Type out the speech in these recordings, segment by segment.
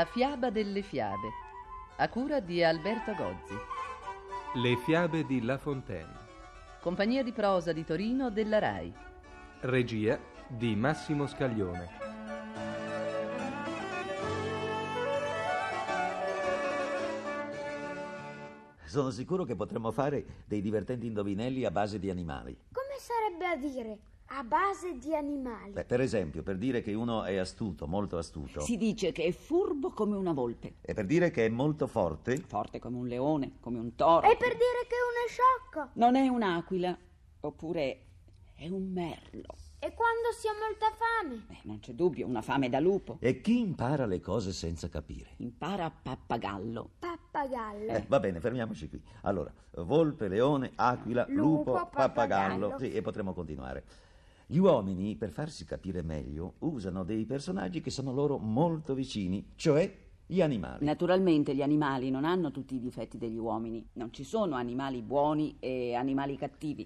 La fiaba delle fiabe, a cura di Alberto Gozzi. Le fiabe di La Fontaine. Compagnia di prosa di Torino della RAI. Regia di Massimo Scaglione. Sono sicuro che potremmo fare dei divertenti indovinelli a base di animali. Come sarebbe a dire? A base di animali. Beh, per esempio, per dire che uno è astuto, molto astuto. Si dice che è furbo come una volpe, E per dire che è molto forte. forte come un leone, come un toro. E per dire che uno è sciocco. Non è un'aquila, oppure è un merlo. E quando si ha molta fame. Beh, non c'è dubbio, una fame da lupo. E chi impara le cose senza capire? Impara a pappagallo. Pappagallo. Eh, va bene, fermiamoci qui. Allora, volpe, leone, aquila, lupo, Lupo, pappagallo. pappagallo. Sì, e potremo continuare. Gli uomini, per farsi capire meglio, usano dei personaggi che sono loro molto vicini, cioè gli animali. Naturalmente gli animali non hanno tutti i difetti degli uomini. Non ci sono animali buoni e animali cattivi,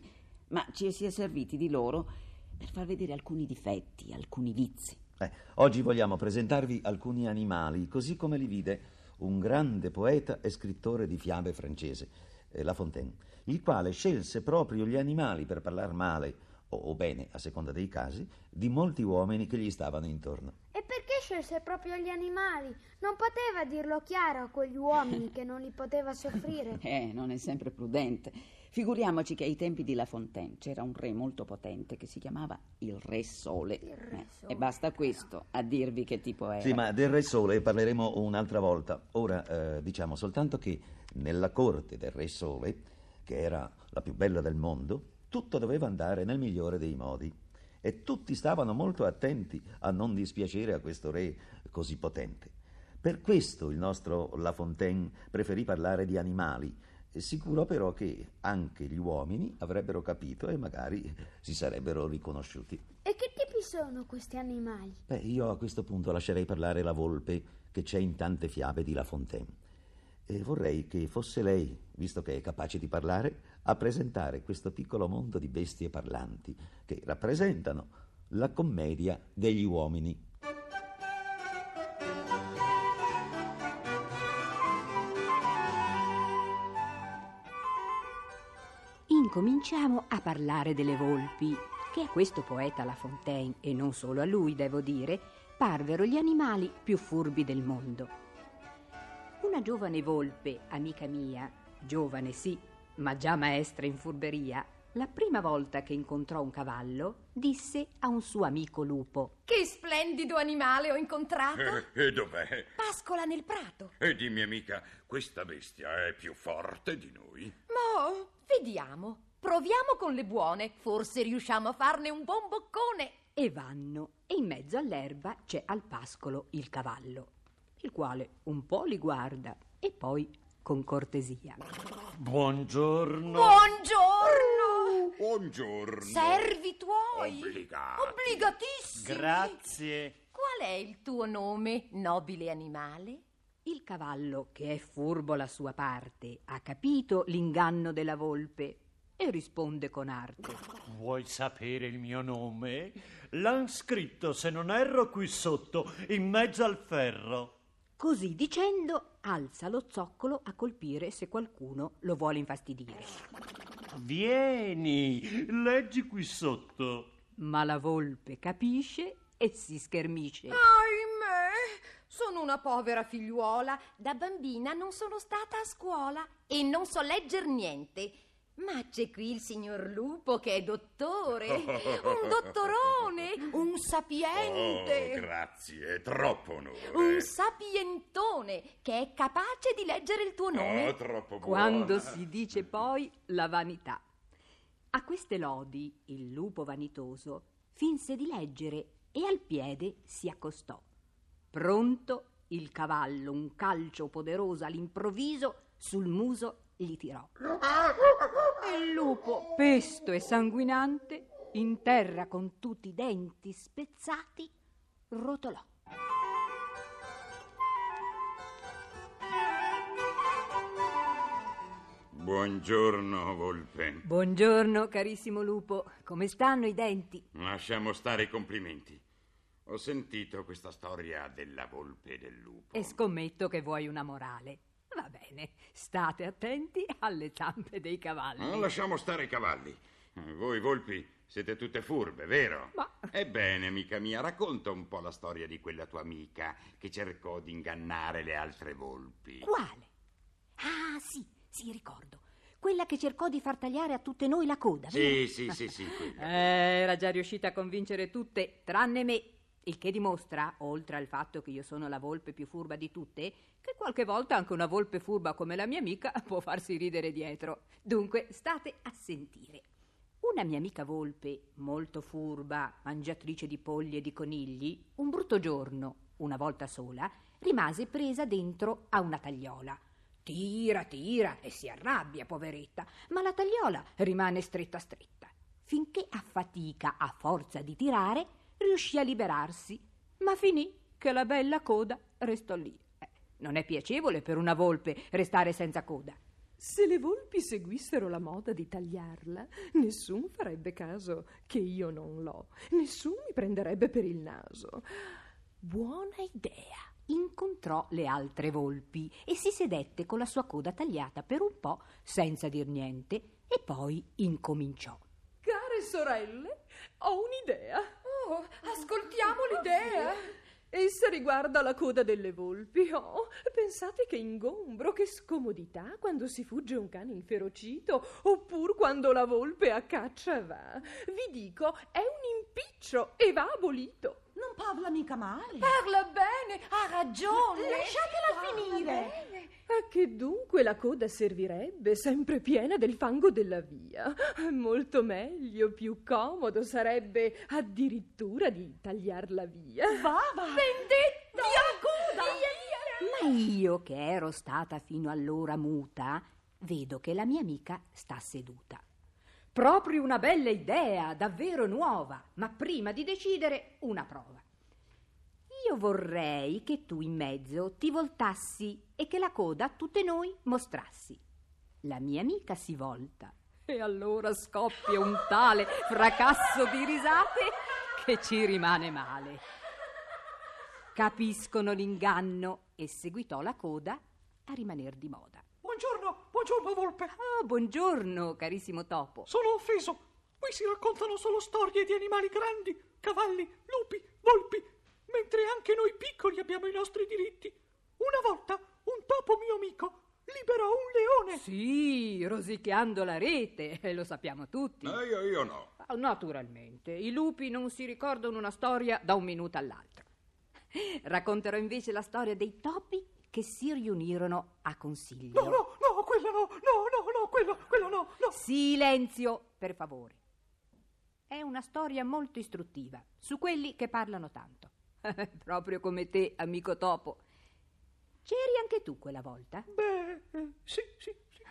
ma ci si è serviti di loro per far vedere alcuni difetti, alcuni vizi. Eh, oggi vogliamo presentarvi alcuni animali, così come li vide un grande poeta e scrittore di fiabe francese, eh, La Fontaine, il quale scelse proprio gli animali per parlare male o, bene, a seconda dei casi, di molti uomini che gli stavano intorno. E perché scelse proprio gli animali? Non poteva dirlo chiaro a quegli uomini che non li poteva soffrire. Eh, non è sempre prudente. Figuriamoci che ai tempi di La Fontaine c'era un re molto potente che si chiamava il Re Sole. Il Re Eh, Sole. E basta questo a dirvi che tipo era. Sì, ma del Re Sole parleremo un'altra volta. Ora eh, diciamo soltanto che nella corte del Re Sole, che era la più bella del mondo, tutto doveva andare nel migliore dei modi. E tutti stavano molto attenti a non dispiacere a questo re così potente. Per questo il nostro La Fontaine preferì parlare di animali, sicuro però che anche gli uomini avrebbero capito e magari si sarebbero riconosciuti. E che tipi sono questi animali? Beh, io a questo punto lascerei parlare la volpe che c'è in tante fiabe di La Fontaine. E vorrei che fosse lei, visto che è capace di parlare, a presentare questo piccolo mondo di bestie parlanti che rappresentano la commedia degli uomini. Incominciamo a parlare delle volpi, che a questo poeta La Fontaine, e non solo a lui, devo dire, parvero gli animali più furbi del mondo. Una giovane volpe, amica mia, giovane sì, ma già maestra in furberia, la prima volta che incontrò un cavallo, disse a un suo amico lupo: Che splendido animale ho incontrato! Eh, e dov'è? Pascola nel prato. E dimmi amica, questa bestia è più forte di noi? Ma vediamo. Proviamo con le buone. Forse riusciamo a farne un buon boccone. E vanno, e in mezzo all'erba c'è al pascolo il cavallo, il quale un po' li guarda e poi con cortesia. Buongiorno. Buongiorno! Buongiorno. Servi tuoi. Obbligati. Obbligatissimi. Grazie. Qual è il tuo nome, nobile animale? Il cavallo, che è furbo la sua parte, ha capito l'inganno della volpe e risponde con arte. Vuoi sapere il mio nome? L'han scritto, se non erro, qui sotto, in mezzo al ferro. Così dicendo, alza lo zoccolo a colpire se qualcuno lo vuole infastidire. Vieni, leggi qui sotto. Ma la volpe capisce e si schermisce. Ahimè, sono una povera figliuola. Da bambina non sono stata a scuola e non so legger niente. Ma c'è qui il signor Lupo che è dottore, un dottorone, un Oh, sapiente, grazie, è troppo onore. un sapientone che è capace di leggere il tuo nome. Oh, troppo buono. Quando si dice poi la vanità. A queste lodi il lupo vanitoso finse di leggere e al piede si accostò. Pronto, il cavallo un calcio poderoso all'improvviso sul muso gli tirò. E il lupo, pesto e sanguinante, in terra con tutti i denti spezzati, rotolò. Buongiorno, volpe. Buongiorno, carissimo lupo. Come stanno i denti? Lasciamo stare i complimenti. Ho sentito questa storia della volpe e del lupo. E scommetto che vuoi una morale. Va bene, state attenti alle zampe dei cavalli. Non lasciamo stare i cavalli. Voi volpi siete tutte furbe, vero? Ma- Ebbene, amica mia, racconta un po' la storia di quella tua amica che cercò di ingannare le altre volpi. Quale? Ah, sì, sì, ricordo. Quella che cercò di far tagliare a tutte noi la coda, Sì, vero? sì, sì, sì, quella. Eh, era già riuscita a convincere tutte, tranne me. Il che dimostra, oltre al fatto che io sono la volpe più furba di tutte, che qualche volta anche una volpe furba come la mia amica può farsi ridere dietro. Dunque, state a sentire. Una mia amica volpe, molto furba, mangiatrice di polli e di conigli, un brutto giorno, una volta sola, rimase presa dentro a una tagliola. Tira, tira e si arrabbia, poveretta, ma la tagliola rimane stretta stretta, finché a fatica, a forza di tirare, riuscì a liberarsi, ma finì che la bella coda restò lì. Eh, non è piacevole per una volpe restare senza coda. Se le volpi seguissero la moda di tagliarla, nessun farebbe caso che io non l'ho, nessun mi prenderebbe per il naso. Buona idea. Incontrò le altre volpi e si sedette con la sua coda tagliata per un po' senza dir niente e poi incominciò. Care sorelle, ho un'idea. Oh, ascoltiamo l'idea. Essa riguarda la coda delle volpi. Oh, pensate che ingombro, che scomodità quando si fugge un cane inferocito, oppure quando la volpe a caccia va. Vi dico, è un impiccio e va abolito. Non parla mica male. Parla bene, ha ragione. Lasciatela finire. A che dunque la coda servirebbe, sempre piena del fango della via? Molto meglio, più comodo sarebbe addirittura di tagliarla via. Va, va. Vendetta. Via coda. Ma io, che ero stata fino allora muta, vedo che la mia amica sta seduta. Proprio una bella idea, davvero nuova, ma prima di decidere una prova. Io vorrei che tu in mezzo ti voltassi e che la coda a tutte noi mostrassi. La mia amica si volta e allora scoppia un tale fracasso di risate che ci rimane male. Capiscono l'inganno e seguitò la coda a rimaner di moda. Buongiorno, buongiorno Volpe. Ah, buongiorno, carissimo topo. Sono offeso. Qui si raccontano solo storie di animali grandi, cavalli, lupi, volpi, mentre anche noi piccoli abbiamo i nostri diritti. Una volta un topo mio amico liberò un leone. Sì, rosicchiando la rete, eh, lo sappiamo tutti. Eh, io, io no. Ah, Naturalmente, i lupi non si ricordano una storia da un minuto all'altro. Racconterò invece la storia dei topi che si riunirono a consiglio. No, no, no, quello no, no, no, no, quello, quello no, no. Silenzio, per favore. È una storia molto istruttiva su quelli che parlano tanto. Proprio come te, amico topo. C'eri anche tu quella volta? Beh, eh, sì, sì, sì.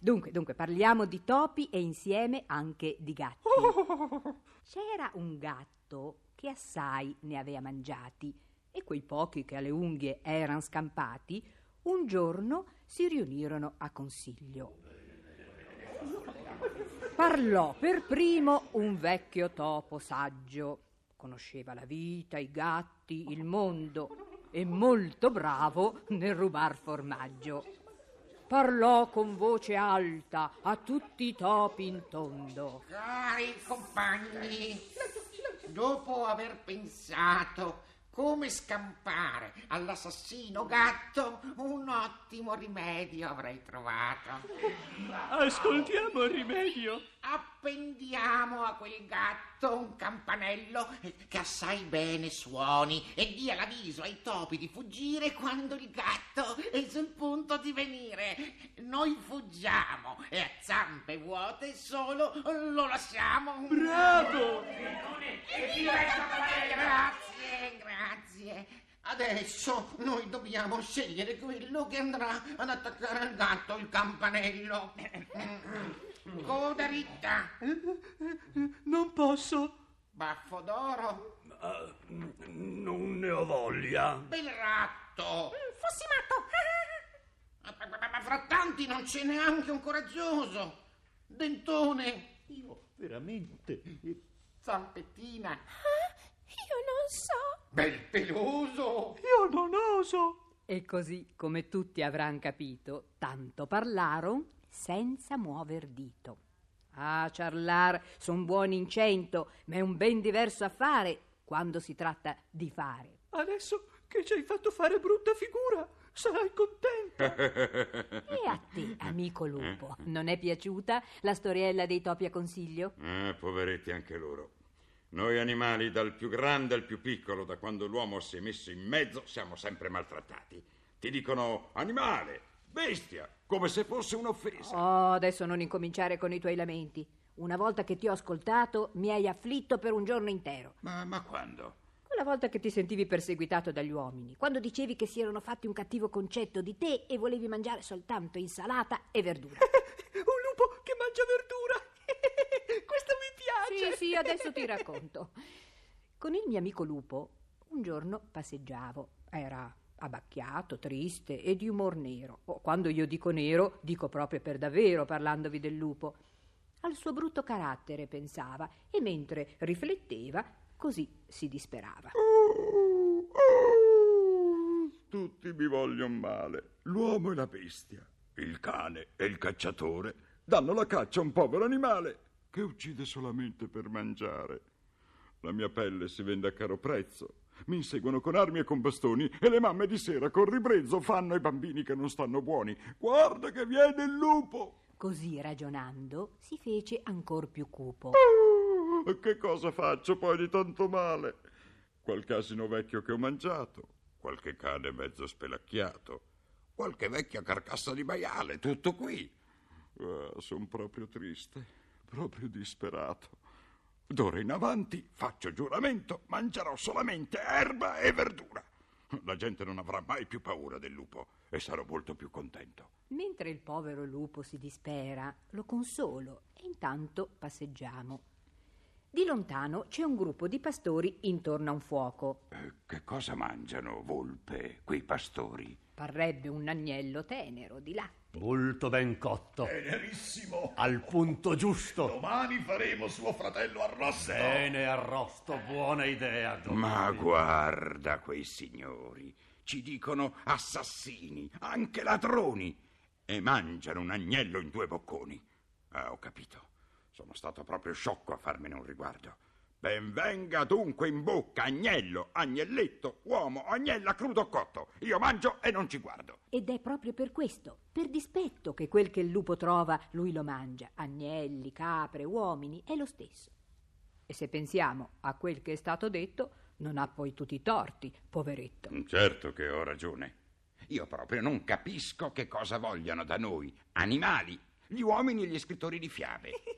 Dunque, dunque, parliamo di topi e insieme anche di gatti. Oh, C'era un gatto che assai ne aveva mangiati e quei pochi che alle unghie erano scampati un giorno si riunirono a consiglio. Parlò per primo un vecchio topo saggio. Conosceva la vita, i gatti, il mondo e molto bravo nel rubar formaggio. Parlò con voce alta a tutti i topi in tondo. Cari compagni, dopo aver pensato come scampare all'assassino gatto, un ottimo rimedio avrei trovato. Ascoltiamo il rimedio. Appendiamo a quel gatto un campanello che assai bene suoni e dia l'avviso ai topi di fuggire quando il gatto è sul punto di venire. Noi fuggiamo e a zampe vuote solo lo lasciamo. Bravo! Grazie, grazie. Adesso noi dobbiamo scegliere quello che andrà ad attaccare al gatto il campanello. Coda ritta, Non posso. baffo d'oro, Eh, non ne ho voglia. bel ratto. Fossi matto. Ma, ma fra tanti non c'è neanche un coraggioso. Dentone, Io veramente. zampettina. Io non so. bel peloso! Io non oso! E così, come tutti avranno capito, tanto parlaron senza muover dito. Ah, ciarlar, son buoni in cento, ma è un ben diverso affare quando si tratta di fare. Adesso che ci hai fatto fare brutta figura, sarai contento. E a te, amico lupo, non è piaciuta la storiella dei topi a consiglio? Eh, poveretti anche loro. Noi animali, dal più grande al più piccolo, da quando l'uomo si è messo in mezzo, siamo sempre maltrattati. Ti dicono animale, bestia, come se fosse un'offesa. Oh, adesso non incominciare con i tuoi lamenti. Una volta che ti ho ascoltato, mi hai afflitto per un giorno intero. Ma, ma quando? Quella volta che ti sentivi perseguitato dagli uomini, quando dicevi che si erano fatti un cattivo concetto di te e volevi mangiare soltanto insalata e verdura. un lupo che mangia verdura! Sì, sì, adesso ti racconto. Con il mio amico lupo, un giorno passeggiavo. Era abbacchiato, triste e di umor nero. Oh, quando io dico nero, dico proprio per davvero, parlandovi del lupo. Al suo brutto carattere pensava e mentre rifletteva, così si disperava. Tutti mi vogliono male, l'uomo e la bestia, il cane e il cacciatore danno la caccia a un povero animale che uccide solamente per mangiare. La mia pelle si vende a caro prezzo. Mi inseguono con armi e con bastoni e le mamme di sera con ribrezzo fanno ai bambini che non stanno buoni. Guarda che viene il lupo! Così ragionando si fece ancor più cupo. E Che cosa faccio poi di tanto male? Qualche asino vecchio che ho mangiato, qualche cane mezzo spelacchiato, qualche vecchia carcassa di maiale, tutto qui. sono proprio triste, proprio disperato. D'ora in avanti faccio giuramento, mangerò solamente erba e verdura. La gente non avrà mai più paura del lupo e sarò molto più contento. Mentre il povero lupo si dispera, lo consolo e intanto passeggiamo. Di lontano c'è un gruppo di pastori intorno a un fuoco. Eh, Che cosa mangiano, volpe, quei pastori? Parrebbe un agnello tenero di là. Molto ben cotto. Tenerissimo. Al punto giusto. Domani faremo suo fratello arrosto. Bene, arrosto, buona idea. domani. Ma guarda quei signori, ci dicono assassini, anche ladroni, e mangiano un agnello in due bocconi. Ah, ho capito. Sono stato proprio sciocco a farmene un riguardo. Ben venga dunque in bocca agnello, agnelletto, uomo, agnella crudo o cotto. Io mangio e non ci guardo. Ed è proprio per questo, per dispetto, che quel che il lupo trova lui lo mangia. Agnelli, capre, uomini, è lo stesso. E se pensiamo a quel che è stato detto, non ha poi tutti i torti, poveretto. Certo che ho ragione. Io proprio non capisco che cosa vogliano da noi, animali, gli uomini e gli scrittori di fiabe.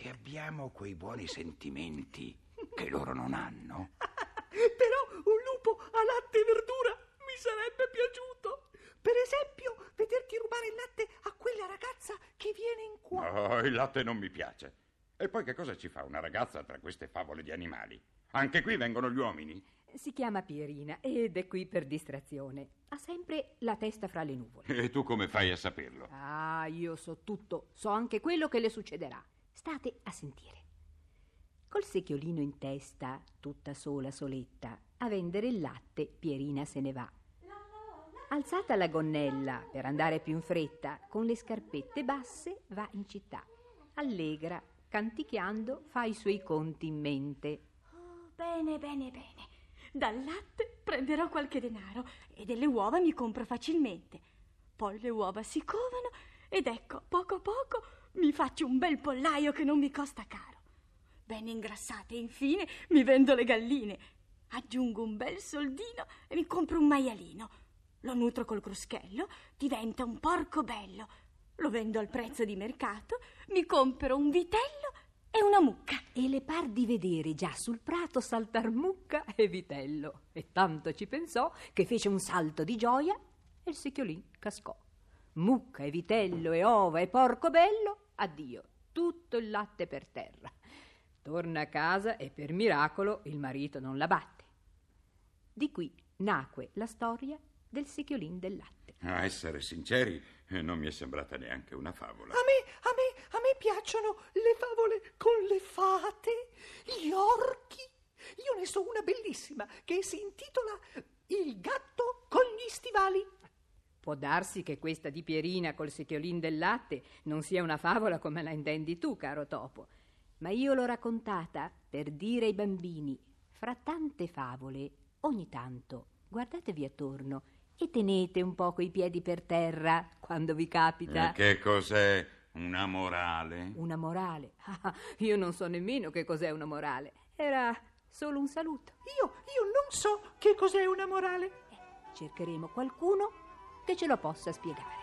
Che abbiamo quei buoni sentimenti che loro non hanno. Però un lupo a latte e verdura mi sarebbe piaciuto. Per esempio, vederti rubare il latte a quella ragazza che viene in qua. Oh, il latte non mi piace. E poi che cosa ci fa una ragazza tra queste favole di animali? Anche qui vengono gli uomini. Si chiama Pierina ed è qui per distrazione. Ha sempre la testa fra le nuvole. E tu come fai a saperlo? Ah, io so tutto, so anche quello che le succederà. State a sentire. Col secchiolino in testa, tutta sola soletta, a vendere il latte, Pierina se ne va. Alzata la gonnella per andare più in fretta, con le scarpette basse va in città. Allegra, canticchiando, fa i suoi conti in mente. Bene, bene, bene. Dal latte prenderò qualche denaro e delle uova mi compro facilmente. Poi le uova si covano ed ecco, poco a poco mi faccio un bel pollaio che non mi costa caro. Ben ingrassate, infine mi vendo le galline. Aggiungo un bel soldino e mi compro un maialino. Lo nutro col cruschello, diventa un porco bello. Lo vendo al prezzo di mercato, mi compro un vitello e una mucca. E le par di vedere già sul prato saltar mucca e vitello. E tanto ci pensò che fece un salto di gioia e il secchiolin cascò. Mucca e vitello e ova e porco bello, addio, tutto il latte per terra. Torna a casa e per miracolo il marito non la batte. Di qui nacque la storia del secchiolin del latte. A essere sinceri, eh, non mi è sembrata neanche una favola. A me, a me, a me piacciono le favole con le fate, gli orchi, io ne so una bellissima che si intitola Il gatto con gli stivali. Può darsi che questa di Pierina col secchiolin del latte non sia una favola come la intendi tu, caro topo, ma io l'ho raccontata per dire ai bambini, fra tante favole, ogni tanto guardatevi attorno e tenete un poco i piedi per terra quando vi capita. E che cos'è una morale? Una morale? Ah, io non so nemmeno che cos'è una morale. Era solo un saluto. Io, io non so che cos'è una morale. Cercheremo qualcuno che ce lo possa spiegare.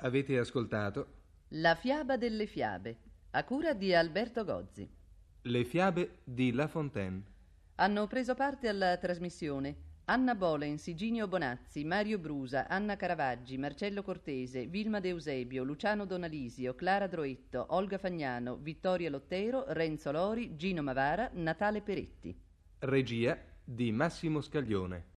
Avete ascoltato La fiaba delle fiabe, a cura di Alberto Gozzi. Le fiabe di La Fontaine. Hanno preso parte alla trasmissione Anna Bolens, Iginio Bonazzi, Mario Brusa, Anna Caravaggi, Marcello Cortese, Vilma De Eusebio, Luciano Donalisio, Clara Droetto, Olga Fagnano, Vittoria Lottero, Renzo Lori, Gino Mavara, Natale Peretti. Regia di Massimo Scaglione.